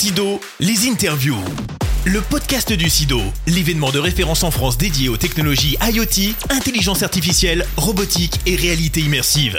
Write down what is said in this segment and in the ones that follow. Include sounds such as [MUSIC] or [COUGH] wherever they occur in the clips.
Sido, les interviews. Le podcast du SIDO, l'événement de référence en France dédié aux technologies IoT, intelligence artificielle, robotique et réalité immersive.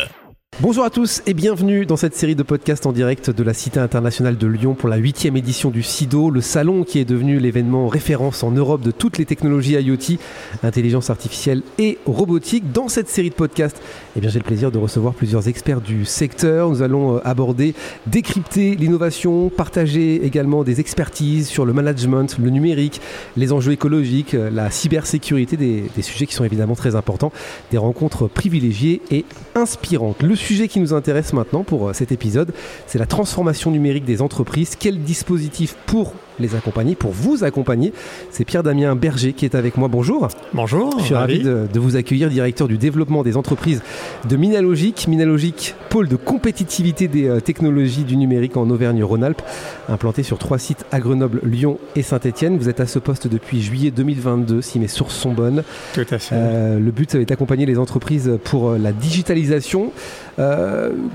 Bonjour à tous et bienvenue dans cette série de podcasts en direct de la Cité internationale de Lyon pour la huitième édition du SIDO, le salon qui est devenu l'événement référence en Europe de toutes les technologies IoT, intelligence artificielle et robotique. Dans cette série de podcasts, eh bien, j'ai le plaisir de recevoir plusieurs experts du secteur. Nous allons euh, aborder, décrypter l'innovation, partager également des expertises sur le management, le numérique, les enjeux écologiques, euh, la cybersécurité, des, sujets qui sont évidemment très importants, des rencontres privilégiées et inspirantes. Qui nous intéresse maintenant pour euh, cet épisode, c'est la transformation numérique des entreprises. Quel dispositif pour les accompagner, pour vous accompagner? C'est Pierre-Damien Berger qui est avec moi. Bonjour. Bonjour. Je suis ravi, de, vous accueillir, directeur du développement des entreprises de Minalogique. Minalogique, pôle de compétitivité des euh, technologies du numérique en Auvergne-Rhône-Alpes, implanté sur trois sites à Grenoble, Lyon et Saint-Etienne. Vous êtes à ce poste depuis juillet 2022, si mes sources sont bonnes. Tout à fait. Euh, le but est d'accompagner les entreprises pour la digitalisation.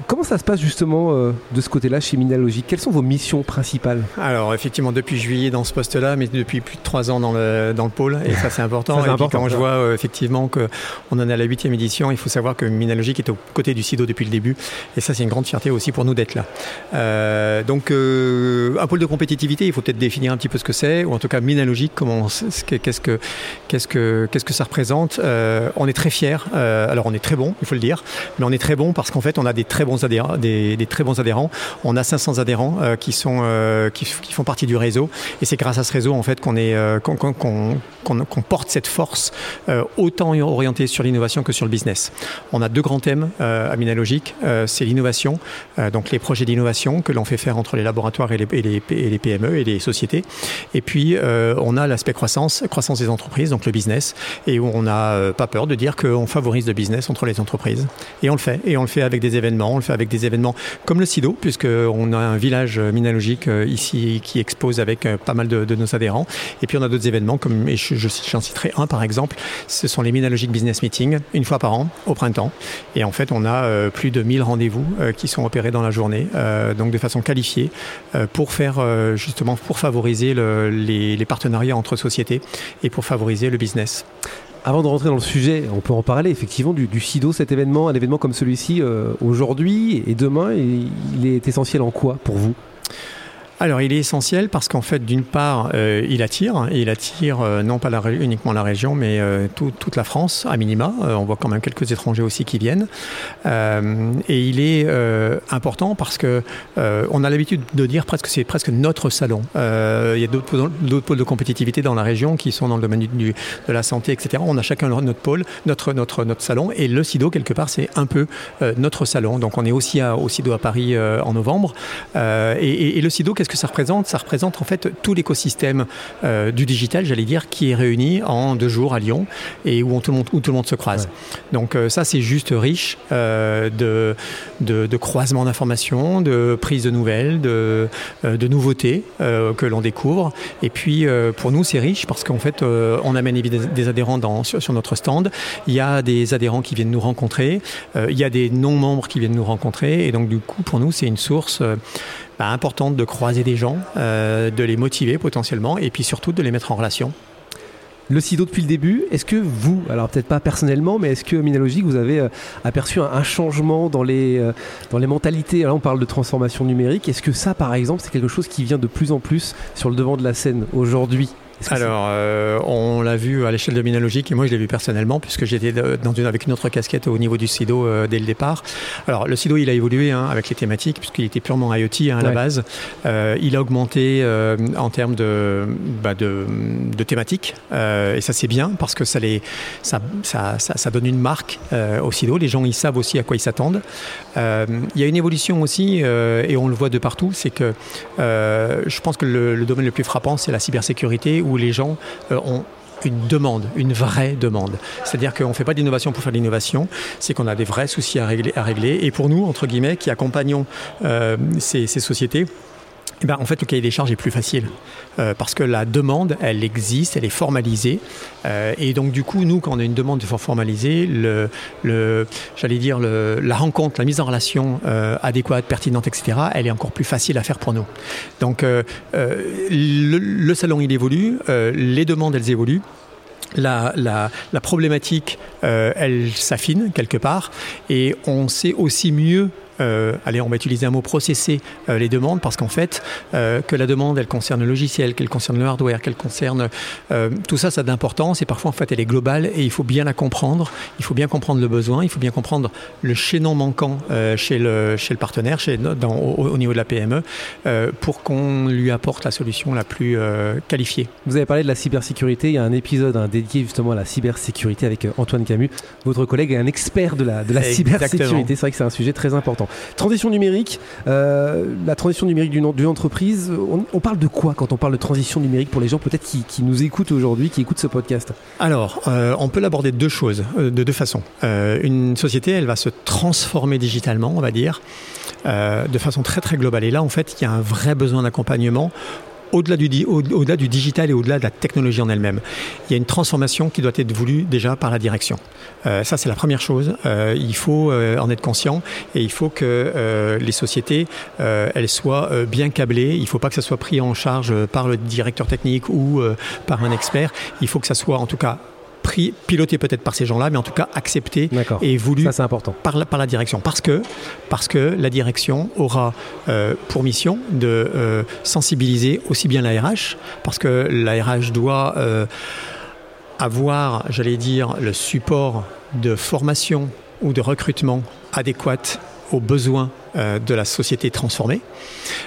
Comment ça se passe justement de ce côté-là chez Minalogique Quelles sont vos missions principales? Alors effectivement, depuis juillet dans ce poste-là, mais depuis plus de trois ans dans le, dans le pôle, et ça c'est [LAUGHS] important. et puis quand je vois euh, effectivement qu'on en est à la huitième édition, il faut savoir que Minalogique est aux côtés du SIDO depuis le début, et ça c'est une grande fierté aussi pour nous d'être là. Euh, donc euh, un pôle de compétitivité, il faut peut-être définir un petit peu ce que c'est, ou en tout cas Minalogique, comment, qu'est-ce que, qu'est-ce que, qu'est-ce que ça représente. on est très fiers. alors on est très bon, il faut le dire, mais on est très bon parce qu'en fait on a des très bons adhérents, des, très bons adhérents. On a 500 adhérents qui sont qui, qui font partie du réseau et c'est grâce à ce réseau en fait qu'on est euh, qu'on porte cette force euh, autant orientée sur l'innovation que sur le business. On a deux grands thèmes euh, à c'est l'innovation, donc les projets d'innovation que l'on fait faire entre les laboratoires et les, et les, PME et les sociétés. Et puis on a l'aspect croissance, croissance des entreprises, donc le business, et où on n'a pas peur de dire qu'on favorise le business entre les entreprises. Et on le fait, et on le fait avec des événements, on le fait avec des événements comme le SIDO, puisqu'on a un village minalogique ici qui expose avec euh, pas mal de, nos adhérents. Et puis on a d'autres événements, comme et j'en je, citerai un par exemple, ce sont les Minalogic Business Meetings, une fois par an, au printemps. Et en fait, on a euh, plus de 1000 rendez-vous euh, qui sont opérés dans la journée, donc de façon qualifiée, pour faire justement, pour favoriser les, partenariats entre sociétés et pour favoriser le business. Avant de rentrer dans le sujet, on peut en parler effectivement du, du SIDO, cet événement, un événement comme celui-ci aujourd'hui et demain, il est essentiel en quoi pour vous? Alors, il est essentiel parce qu'en fait, d'une part, euh, il attire, il attire euh, non pas uniquement la région, mais euh, toute la France, à minima. on voit quand même quelques étrangers aussi qui viennent. et il est important parce que on a l'habitude de dire presque c'est presque notre salon. il y a d'autres pôles de compétitivité dans la région qui sont dans le domaine de la santé, etc. On a chacun notre pôle, notre, notre, notre salon, et le SIDO, quelque part, c'est un peu notre salon. Donc, on est aussi à, au SIDO à Paris en novembre. Et, le SIDO, ce que ça représente? Ça représente en fait tout l'écosystème euh, du digital, j'allais dire, qui est réuni en deux jours à Lyon et où, tout, le monde, où tout le monde se croise. Donc euh, ça, c'est juste riche euh, de, de, croisement d'informations, de prise de nouvelles, de, de nouveautés que l'on découvre. Et puis, pour nous, c'est riche parce qu'en fait, on amène des adhérents dans, sur, sur, notre stand. Il y a des adhérents qui viennent nous rencontrer. il y a des non-membres qui viennent nous rencontrer. Et donc, du coup, pour nous, c'est une source bah, importante de croiser des gens, euh, de les motiver potentiellement et puis surtout de les mettre en relation. Le SIDO depuis le début, est-ce que vous, alors peut-être pas personnellement, mais est-ce que Minalogique, vous avez euh, aperçu un, changement dans les, euh, dans les mentalités? Là, on parle de transformation numérique. Est-ce que ça, par exemple, c'est quelque chose qui vient de plus en plus sur le devant de la scène aujourd'hui? Alors, euh, on l'a vu à l'échelle de Minalogique et moi je l'ai vu personnellement puisque j'étais dans une, avec une autre casquette au niveau du SIDO euh, dès le départ. Alors, le SIDO il a évolué hein, avec les thématiques puisqu'il était purement IoT hein, à la base. Euh, il a augmenté en termes de, bah, de, de, thématiques et ça c'est bien parce que ça, les, ça, ça, ça, donne une marque au SIDO. Les gens ils savent aussi à quoi ils s'attendent. il y a une évolution aussi et on le voit de partout, c'est que je pense que le, le domaine le plus frappant c'est la cybersécurité où les gens euh, ont une demande, une vraie demande. C'est-à-dire qu'on ne fait pas d'innovation pour faire de l'innovation, c'est qu'on a des vrais soucis à régler. Et pour nous, entre guillemets, qui accompagnons euh, ces, sociétés, eh ben, en fait, le cahier des charges est plus facile euh, parce que la demande, elle existe, elle est formalisée. Euh, et donc, du coup, nous, quand on a une demande formalisée, le, le, j'allais dire, la rencontre, la mise en relation euh, adéquate, pertinente, etc., elle est encore plus facile à faire pour nous. Donc, le, salon, il évolue, les demandes, elles évoluent. La, problématique, elle s'affine quelque part, et on sait aussi mieux allez, on va utiliser un mot processer euh, les demandes parce qu'en fait, euh, que la demande, elle concerne le logiciel, qu'elle concerne le hardware, qu'elle concerne tout ça, ça a d'importance et parfois en fait elle est globale et il faut bien la comprendre. Il faut bien comprendre le besoin, il faut bien comprendre le chaînon manquant chez le chez le partenaire, chez dans, au, niveau de la PME, pour qu'on lui apporte la solution la plus qualifiée. Vous avez parlé de la cybersécurité. Il y a un épisode hein, dédié justement à la cybersécurité avec Antoine Camus. Votre collègue est un expert de la de la cybersécurité. C'est vrai que c'est un sujet très important. Transition numérique, euh, la transition numérique d'une entreprise, on, parle de quoi quand on parle de transition numérique pour les gens peut-être qui, nous écoutent aujourd'hui, qui écoutent ce podcast? Alors, euh, on peut l'aborder de deux choses, euh, de deux façons. une société, elle va se transformer digitalement, on va dire. de façon très très globale. Et là, en fait, il y a un vrai besoin d'accompagnement au-delà du, digital et au-delà de la technologie en elle-même. Il y a une transformation qui doit être voulue déjà par la direction. Euh, ça, c'est la première chose. Euh, il faut euh, en être conscient et il faut que les sociétés, elles soient bien câblées. Il ne faut pas que ça soit pris en charge par le directeur technique ou par un expert. Il faut que ça soit en tout cas piloté peut-être par ces gens-là, mais en tout cas accepté et voulu important. Par, la, par la direction. Parce que, parce que la direction aura euh, pour mission de euh, sensibiliser aussi bien la RH, parce que la RH doit euh, avoir, j'allais dire, le support de formation ou de recrutement adéquat aux besoins euh, de la société transformée.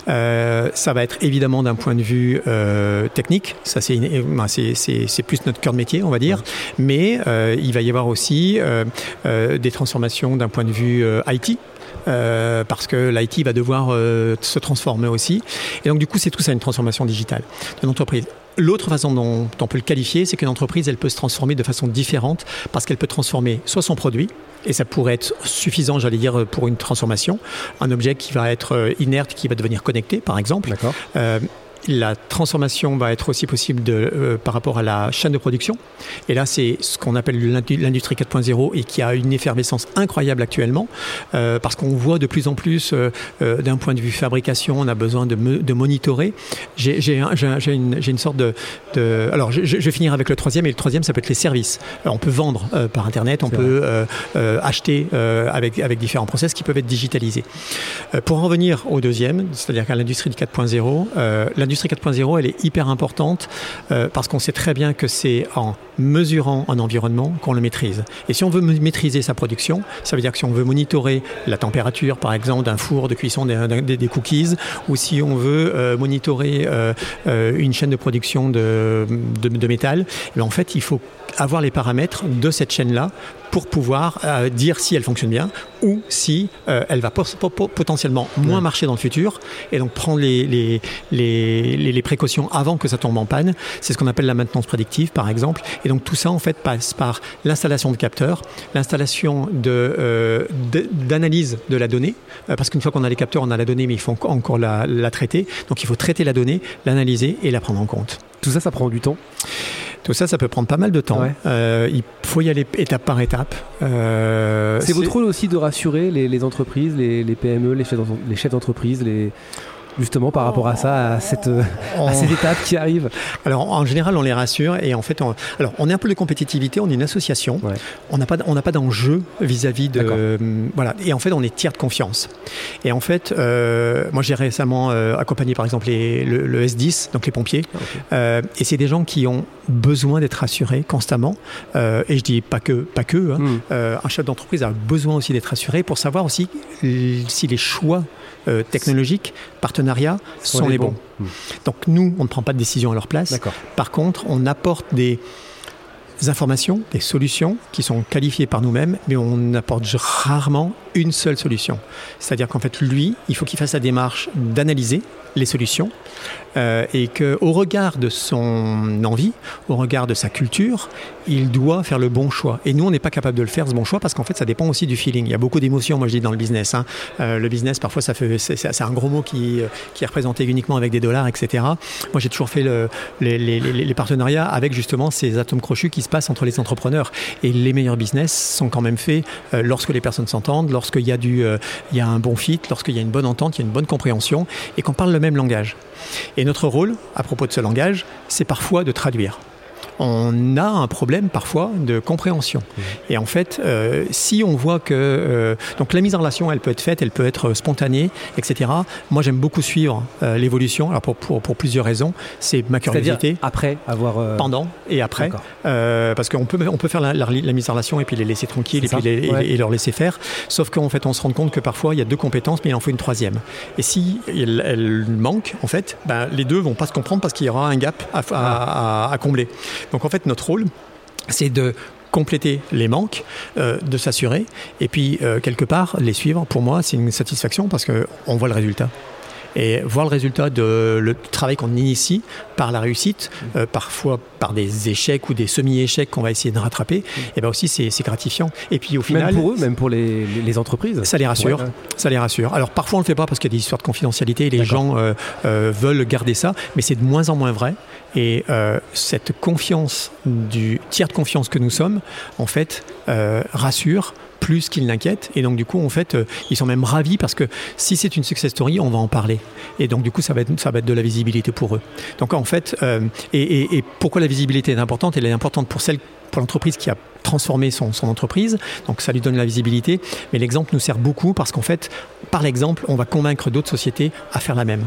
Euh, ça va être évidemment d'un point de vue euh, technique, ça ben, c'est plus notre cœur de métier, on va dire, mais il va y avoir aussi des transformations d'un point de vue IT. Parce que l'IT va devoir se transformer aussi. Et donc du coup, c'est tout ça une transformation digitale de l'entreprise. L'autre façon dont, on peut le qualifier, c'est qu'une entreprise, elle peut se transformer de façon différente parce qu'elle peut transformer soit son produit, et ça pourrait être suffisant, j'allais dire, pour une transformation, un objet qui va être euh, inerte, qui va devenir connecté, par exemple. Euh, la transformation va être aussi possible de, euh, par rapport à la chaîne de production. Et là, c'est ce qu'on appelle l'industrie 4.0 et qui a une effervescence incroyable actuellement euh, parce qu'on voit de plus en plus, euh, d'un point de vue fabrication, on a besoin de, de monitorer. J'ai une, une, sorte de... de alors, je, je, vais finir avec le troisième et le troisième, ça peut être les services. on peut vendre par Internet, on peut acheter avec, avec différents process qui peuvent être digitalisés. pour en revenir au deuxième, c'est-à-dire qu'à l'industrie 4.0, l'industrie 4.0, elle est hyper importante euh, parce qu'on sait très bien que c'est en mesurant un environnement qu'on le maîtrise. Et si on veut maîtriser sa production, ça veut dire que si on veut monitorer la température, par exemple, d'un four de cuisson des, cookies, ou si on veut euh, monitorer euh, une chaîne de production de, de, métal, eh en fait, il faut avoir les paramètres de cette chaîne-là pour pouvoir euh, dire si elle fonctionne bien ou si euh, elle va potentiellement moins marcher dans le futur et donc prendre les, les, les, les, précautions avant que ça tombe en panne. C'est ce qu'on appelle la maintenance prédictive par exemple. Et donc tout ça en fait passe par l'installation de capteurs, l'installation euh, d'analyse de, de, la donnée, parce qu'une fois qu'on a les capteurs, on a la donnée mais il faut encore la, la traiter. Donc il faut traiter la donnée, l'analyser et la prendre en compte. Tout ça, ça prend du temps? Tout ça, ça peut prendre pas mal de temps. Euh, il faut y aller étape par étape. Euh, c'est votre rôle aussi de rassurer les, entreprises, les, PME, les chefs d'entreprise, les, justement par rapport à ça, à cette, à cette étape qui arrive Alors en général, on les rassure et en fait, on, alors on est un peu de compétitivité, on est une association, on n'a pas, on n'a pas d'enjeu vis-à-vis de, euh, voilà, et en fait, on est tiers de confiance. Et en fait, euh, moi j'ai récemment euh, accompagné par exemple les, le, S10, donc les pompiers, et c'est des gens qui ont besoin d'être rassurés constamment. et je dis pas que, pas que. Hein. Hmm. un chef d'entreprise a besoin aussi d'être rassuré pour savoir aussi si les choix euh, technologiques, partenariats sont, les bons. Hmm. Donc nous, on ne prend pas de décision à leur place. Par contre, on apporte des informations, des solutions qui sont qualifiées par nous-mêmes, mais on apporte rarement une seule solution. C'est-à-dire qu'en fait, lui, il faut qu'il fasse la démarche d'analyser les solutions euh, et qu'au regard de son envie, au regard de sa culture, il doit faire le bon choix. Et nous, on n'est pas capable de le faire, ce bon choix, parce qu'en fait, ça dépend aussi du feeling. Il y a beaucoup d'émotions, moi je dis, dans le business. Hein. Euh, le business, parfois, ça fait, c'est, un gros mot qui, qui est représenté uniquement avec des dollars, etc. Moi, j'ai toujours fait le, les, partenariats avec justement ces atomes crochus qui se passent entre les entrepreneurs. Et les meilleurs business sont quand même faits euh, lorsque les personnes s'entendent, lorsqu'il y, a du, il y a un bon fit, lorsqu'il y a une bonne entente, il y a une bonne compréhension, et qu'on parle le même langage. Et notre rôle, à propos de ce langage, c'est parfois de traduire on a un problème parfois de compréhension. Mmh. Et en fait, euh, si on voit que euh, donc la mise en relation, elle peut être faite, elle peut être spontanée, etc. Moi, j'aime beaucoup suivre euh, l'évolution. Alors pour, pour, pour, plusieurs raisons, c'est ma curiosité. Après avoir pendant et après, parce qu'on peut on peut faire la, mise en relation et puis les laisser tranquilles et puis les, et, leur laisser faire. Sauf qu'en fait, on se rend compte que parfois il y a deux compétences, mais il en faut une troisième. Et si elle, manque, en fait, ben, les deux vont pas se comprendre parce qu'il y aura un gap à, à, à combler. Donc en fait, notre rôle, c'est de compléter les manques, euh, de s'assurer, et puis euh, quelque part les suivre. Pour moi, c'est une satisfaction parce qu'on voit le résultat et voir le résultat de le travail qu'on initie par la réussite, euh, parfois par des échecs ou des semi-échecs qu'on va essayer de rattraper, et eh ben aussi c'est gratifiant. Et puis au final, même pour eux, même pour les, les entreprises, ça les rassure. Ça les rassure. Alors parfois on le fait pas parce qu'il y a des histoires de confidentialité et les gens euh, euh, veulent garder ça, mais c'est de moins en moins vrai. Et cette confiance du tiers de confiance que nous sommes, en fait, rassure plus qu'ils n'inquiètent. Et donc, du coup, en fait, euh, ils sont même ravis parce que si c'est une success story, on va en parler. Et donc, du coup, ça va être, ça va être de la visibilité pour eux. Donc, en fait, euh, et, pourquoi la visibilité est importante? Elle est importante pour celle pour l'entreprise qui a transformé son, son, entreprise, donc ça lui donne la visibilité, mais l'exemple nous sert beaucoup parce qu'en fait, par l'exemple, on va convaincre d'autres sociétés à faire la même.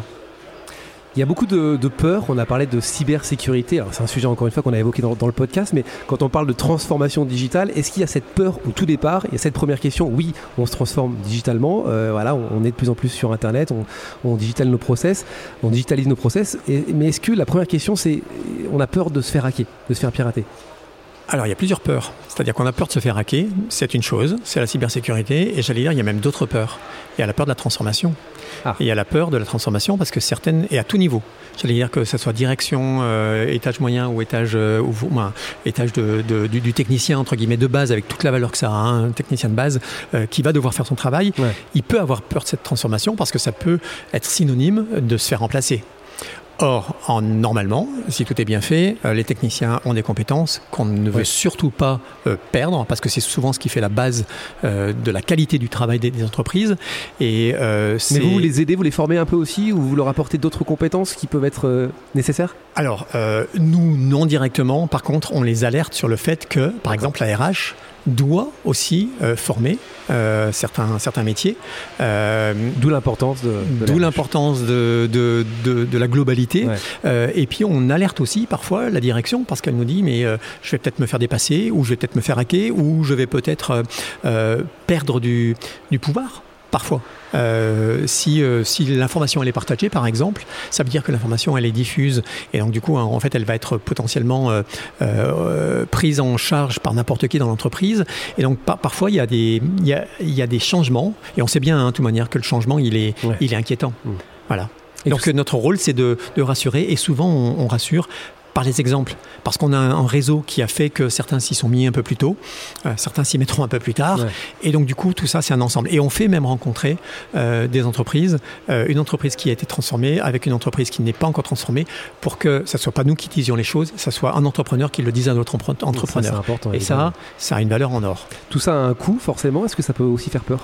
Il y a beaucoup de, peur. On a parlé de cybersécurité. c'est un sujet encore une fois qu'on a évoqué dans, le podcast. Mais quand on parle de transformation digitale, est-ce qu'il y a cette peur au tout départ? Il y a cette première question. Oui, on se transforme digitalement. Euh, voilà, on, est de plus en plus sur Internet. On, on digitalise nos process. On digitalise nos process. mais est-ce que la première question, c'est on a peur de se faire hacker, de se faire pirater? Alors il y a plusieurs peurs. C'est-à-dire qu'on a peur de se faire hacker, c'est une chose, c'est la cybersécurité, et j'allais dire, il y a même d'autres peurs. Il y a la peur de la transformation. Ah. il y a la peur de la transformation parce que certaines, et à tout niveau, j'allais dire que ce soit direction, euh, étage moyen ou étage, euh, ou, étage de, du, technicien, entre guillemets, de base, avec toute la valeur que ça a, hein, un technicien de base euh, qui va devoir faire son travail, il peut avoir peur de cette transformation parce que ça peut être synonyme de se faire remplacer. Or, en, normalement, si tout est bien fait, euh, les techniciens ont des compétences qu'on ne veut surtout pas euh, perdre, parce que c'est souvent ce qui fait la base euh, de la qualité du travail des, entreprises. Et, Mais vous, vous les aidez, vous les formez un peu aussi, ou vous leur apportez d'autres compétences qui peuvent être nécessaires? Alors, nous, non directement. Par contre, on les alerte sur le fait que, par exemple, la RH doit aussi euh, former euh, certains, certains métiers. Euh, d'où l'importance de, d'où l'importance de, de, de, la globalité. et puis on alerte aussi parfois la direction parce qu'elle nous dit mais je vais peut-être me faire dépasser ou je vais peut-être me faire hacker ou je vais peut-être perdre du, du pouvoir parfois. Euh, si, euh, si l'information elle est partagée, par exemple, ça veut dire que l'information elle est diffuse et donc du coup en fait elle va être potentiellement euh, prise en charge par n'importe qui dans l'entreprise. Et donc parfois il y a des il y a, il y a des changements et on sait bien hein, de toute manière que le changement il est il est inquiétant. Mmh. Voilà. Et donc notre rôle c'est de, de, rassurer et souvent on rassure par les exemples, parce qu'on a un réseau qui a fait que certains s'y sont mis un peu plus tôt, euh, certains s'y mettront un peu plus tard, et donc du coup tout ça c'est un ensemble. Et on fait même rencontrer euh, des entreprises, euh, une entreprise qui a été transformée avec une entreprise qui n'est pas encore transformée, pour que ça soit pas nous qui disions les choses, ça soit un entrepreneur qui le dise à notre entrepreneur. important, et ça, ça a une valeur en or. Tout ça a un coût forcément. Est-ce que ça peut aussi faire peur?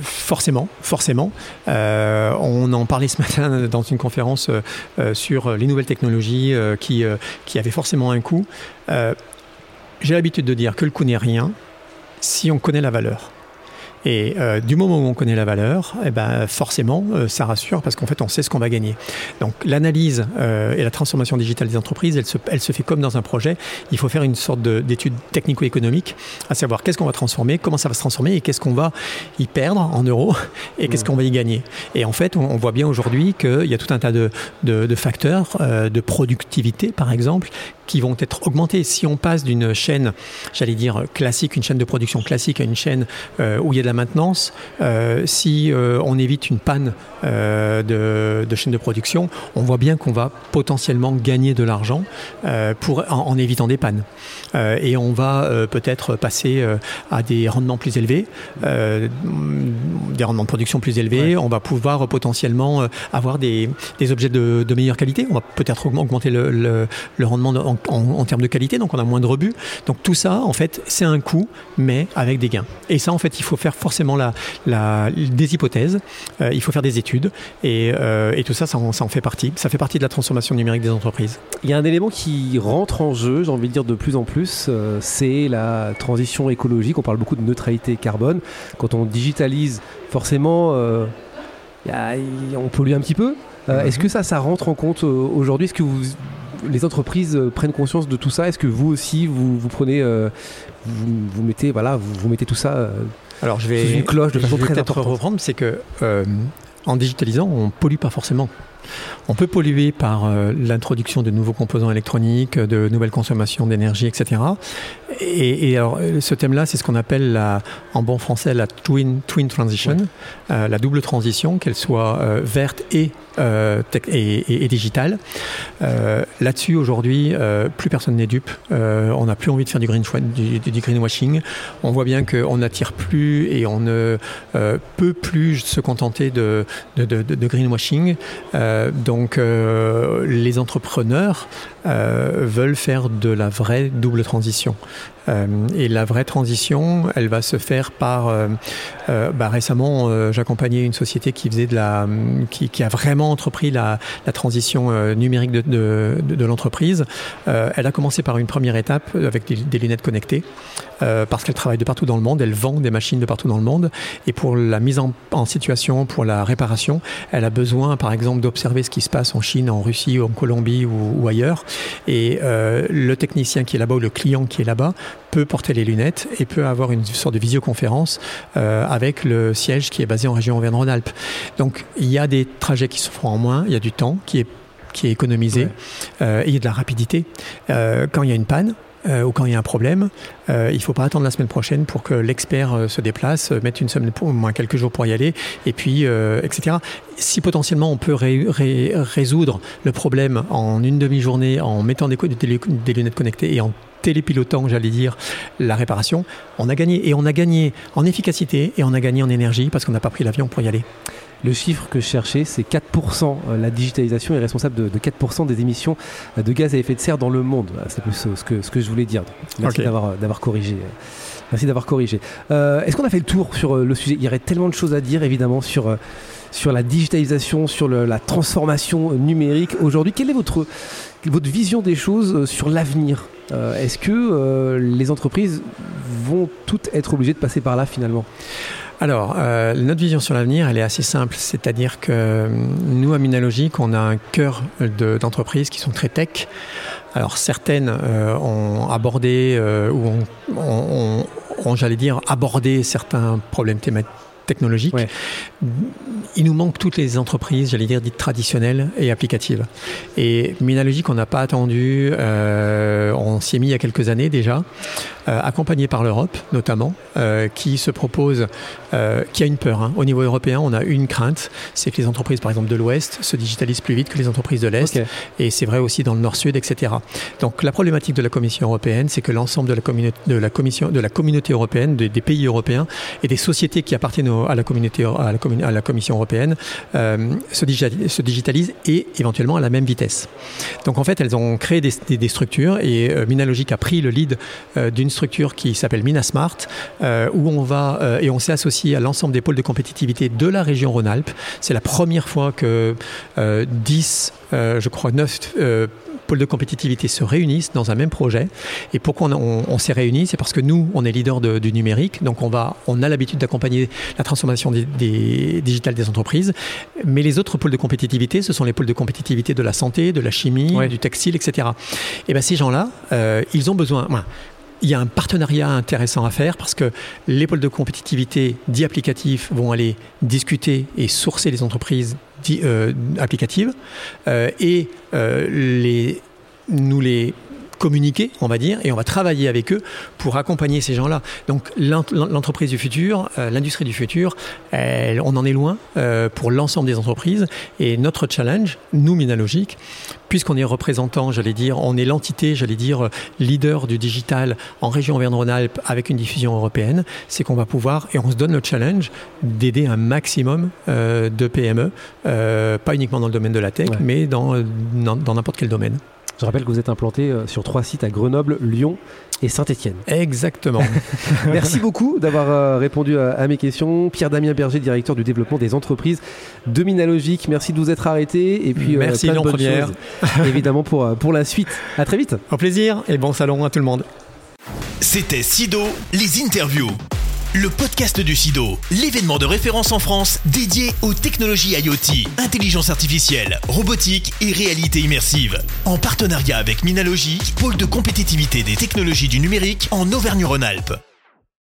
Forcément, forcément. Euh, on en parlait ce matin [LAUGHS] dans une conférence euh, sur les nouvelles technologies qui, qui avaient forcément un coût. J'ai l'habitude de dire que le coût n'est rien si on connaît la valeur. Et euh, du moment où on connaît la valeur, eh ben, forcément, euh, ça rassure parce qu'en fait, on sait ce qu'on va gagner. Donc l'analyse euh, et la transformation digitale des entreprises, elle se, elle se fait comme dans un projet. Il faut faire une sorte d'étude technico-économique, à savoir qu'est-ce qu'on va transformer, comment ça va se transformer et qu'est-ce qu'on va y perdre en euros et qu'est-ce qu'on va y gagner. Et en fait, on, voit bien aujourd'hui qu'il y a tout un tas de, de, de facteurs de productivité, par exemple, qui vont être augmentés. Si on passe d'une chaîne, j'allais dire classique, une chaîne de production classique à une chaîne où il y a de la maintenance, si on évite une panne de, de, chaîne de production, on voit bien qu'on va potentiellement gagner de l'argent pour en, évitant des pannes. et on va peut-être passer à des rendements plus élevés, des rendements de production plus élevés. On va pouvoir potentiellement avoir des, des objets de, de, meilleure qualité. On va peut-être augmenter le, le, le rendement en, en, termes de qualité, donc on a moins de rebuts. Donc tout ça, en fait, c'est un coût, mais avec des gains. Et ça, en fait, il faut faire forcément la, la des hypothèses, euh, il faut faire des études, et, euh, et tout ça, ça en, ça en, fait partie. Ça fait partie de la transformation numérique des entreprises. Il y a un élément qui rentre en jeu, j'ai envie de dire de plus en plus, euh, c'est la transition écologique. On parle beaucoup de neutralité carbone. Quand on digitalise, forcément, y a, on pollue un petit peu. Mhm. Est-ce que ça, ça rentre en compte aujourd'hui? Est-ce que vous les entreprises euh, prennent conscience de tout ça Est-ce que vous aussi, vous, vous prenez, euh, vous, mettez, voilà, vous, mettez tout ça euh, Alors, je vais, sous une cloche de façon je vais très importante reprendre, c'est que en digitalisant, on pollue pas forcément. On peut polluer par l'introduction de nouveaux composants électroniques, de nouvelles consommations d'énergie, etc. Et, alors, ce thème-là, c'est ce qu'on appelle la, en bon français la twin, twin transition, la double transition, qu'elle soit verte et euh, et, et, digital. Euh, là-dessus, aujourd'hui, euh, plus personne n'est dupe. on n'a plus envie de faire du, green, du, du greenwashing. On voit bien qu'on n'attire plus et on ne peut plus se contenter de, de, de, de greenwashing. Donc, les entrepreneurs veulent faire de la vraie double transition. Euh, et la vraie transition, elle va se faire par. Euh, euh, bah, récemment, j'accompagnais une société qui faisait de la, qui, a vraiment entrepris la, transition numérique de, l'entreprise. elle a commencé par une première étape avec des, lunettes connectées, parce qu'elle travaille de partout dans le monde, elle vend des machines de partout dans le monde, et pour la mise en, en situation, pour la réparation, elle a besoin, par exemple, d'observer ce qui se passe en Chine, en Russie, en Colombie ou, ou ailleurs. Et le technicien qui est là-bas ou le client qui est là-bas peut porter les lunettes et peut avoir une sorte de visioconférence euh, avec le siège qui est basé en région Auvergne-Rhône-Alpes. Donc il y a des trajets qui se font en moins, il y a du temps qui est, qui est économisé, euh, et il y a de la rapidité. Euh, quand il y a une panne, euh, ou quand il y a un problème, euh, il ne faut pas attendre la semaine prochaine pour que l'expert euh, se déplace, mette une semaine, au moins quelques jours pour y aller, et puis, etc. Si potentiellement on peut ré ré résoudre le problème en une demi-journée en mettant des, des, des lunettes connectées et en télépilotant, j'allais dire, la réparation, on a gagné. Et on a gagné en efficacité et on a gagné en énergie parce qu'on n'a pas pris l'avion pour y aller. Le chiffre que je cherchais, c'est 4%. La digitalisation est responsable de, 4% des émissions de gaz à effet de serre dans le monde. C'est plus ce que, ce que je voulais dire. Merci d'avoir corrigé. Merci d'avoir corrigé. Euh, est-ce qu'on a fait le tour sur euh, le sujet? Il y aurait tellement de choses à dire, évidemment, sur, euh, sur la digitalisation, sur la transformation numérique. Aujourd'hui, quelle est votre, votre vision des choses sur l'avenir? Est-ce que les entreprises vont toutes être obligées de passer par là, finalement? Alors, euh, notre vision sur l'avenir, elle est assez simple. C'est-à-dire que euh, nous, à Minalogic, on a un cœur d'entreprises qui sont très tech. Alors, certaines euh, ont abordé ou ont, ont j'allais dire, abordé certains problèmes thématiques technologique. Il nous manque toutes les entreprises, j'allais dire, dites traditionnelles et applicatives. Et Minalogic, on n'a pas attendu, euh, on s'y est mis il y a quelques années déjà, euh, accompagné par l'Europe notamment, euh, qui se propose, qui a une peur. Hein. Au niveau européen, on a une crainte, c'est que les entreprises, par exemple, de l'Ouest se digitalisent plus vite que les entreprises de l'Est. Et c'est vrai aussi dans le Nord-Sud, etc. Donc la problématique de la Commission européenne, c'est que l'ensemble de la communauté, de la commission, de la communauté européenne, des, des pays européens et des sociétés qui appartiennent au à la, communauté, à la, à la Commission européenne euh, se, digitalisent et éventuellement à la même vitesse. Donc en fait, elles ont créé des, des, structures et euh, Minalogic a pris le lead euh, d'une structure qui s'appelle Minasmart, où on va et on s'est associé à l'ensemble des pôles de compétitivité de la région Rhône-Alpes. C'est la première fois que 10, je crois 9 pôles de compétitivité se réunissent dans un même projet. Et pourquoi on, s'est réunis? C'est parce que nous, on est leader du numérique, donc on, va, on a l'habitude d'accompagner la transformation des, des, digitale des entreprises. Mais les autres pôles de compétitivité, ce sont les pôles de compétitivité de la santé, de la chimie, du textile, etc. Et bien ces gens-là, euh, ils ont besoin il y a un partenariat intéressant à faire parce que les pôles de compétitivité dits applicatifs vont aller discuter et sourcer les entreprises euh, applicatives euh, et euh, les, nous les communiquer, on va dire, et on va travailler avec eux pour accompagner ces gens-là. Donc l'entreprise du futur, euh, l'industrie du futur, on en est loin euh, pour l'ensemble des entreprises. Et notre challenge, nous, Minalogique, puisqu'on est représentant, j'allais dire, on est l'entité, j'allais dire, leader du digital en région Auvergne-Rhône-Alpes avec une diffusion européenne, c'est qu'on va pouvoir, et on se donne le challenge d'aider un maximum euh, de PME, pas uniquement dans le domaine de la tech, mais dans n'importe quel domaine. Je rappelle que vous êtes implanté euh, sur trois sites à Grenoble, Lyon et Saint-Etienne. Exactement. [LAUGHS] Merci beaucoup d'avoir euh, répondu à, mes questions. Pierre-Damien Berger, directeur du développement des entreprises de Minalogique. Merci de vous être arrêté. Et puis, euh, Merci, plein de bonnes choses, évidemment, pour, pour la suite. À très vite. Au plaisir et bon salon à tout le monde. C'était Sido, les interviews le podcast du SIDO, l'événement de référence en France dédié aux technologies IoT, intelligence artificielle, robotique et réalité immersive. En partenariat avec Minalogic, pôle de compétitivité des technologies du numérique en Auvergne-Rhône-Alpes.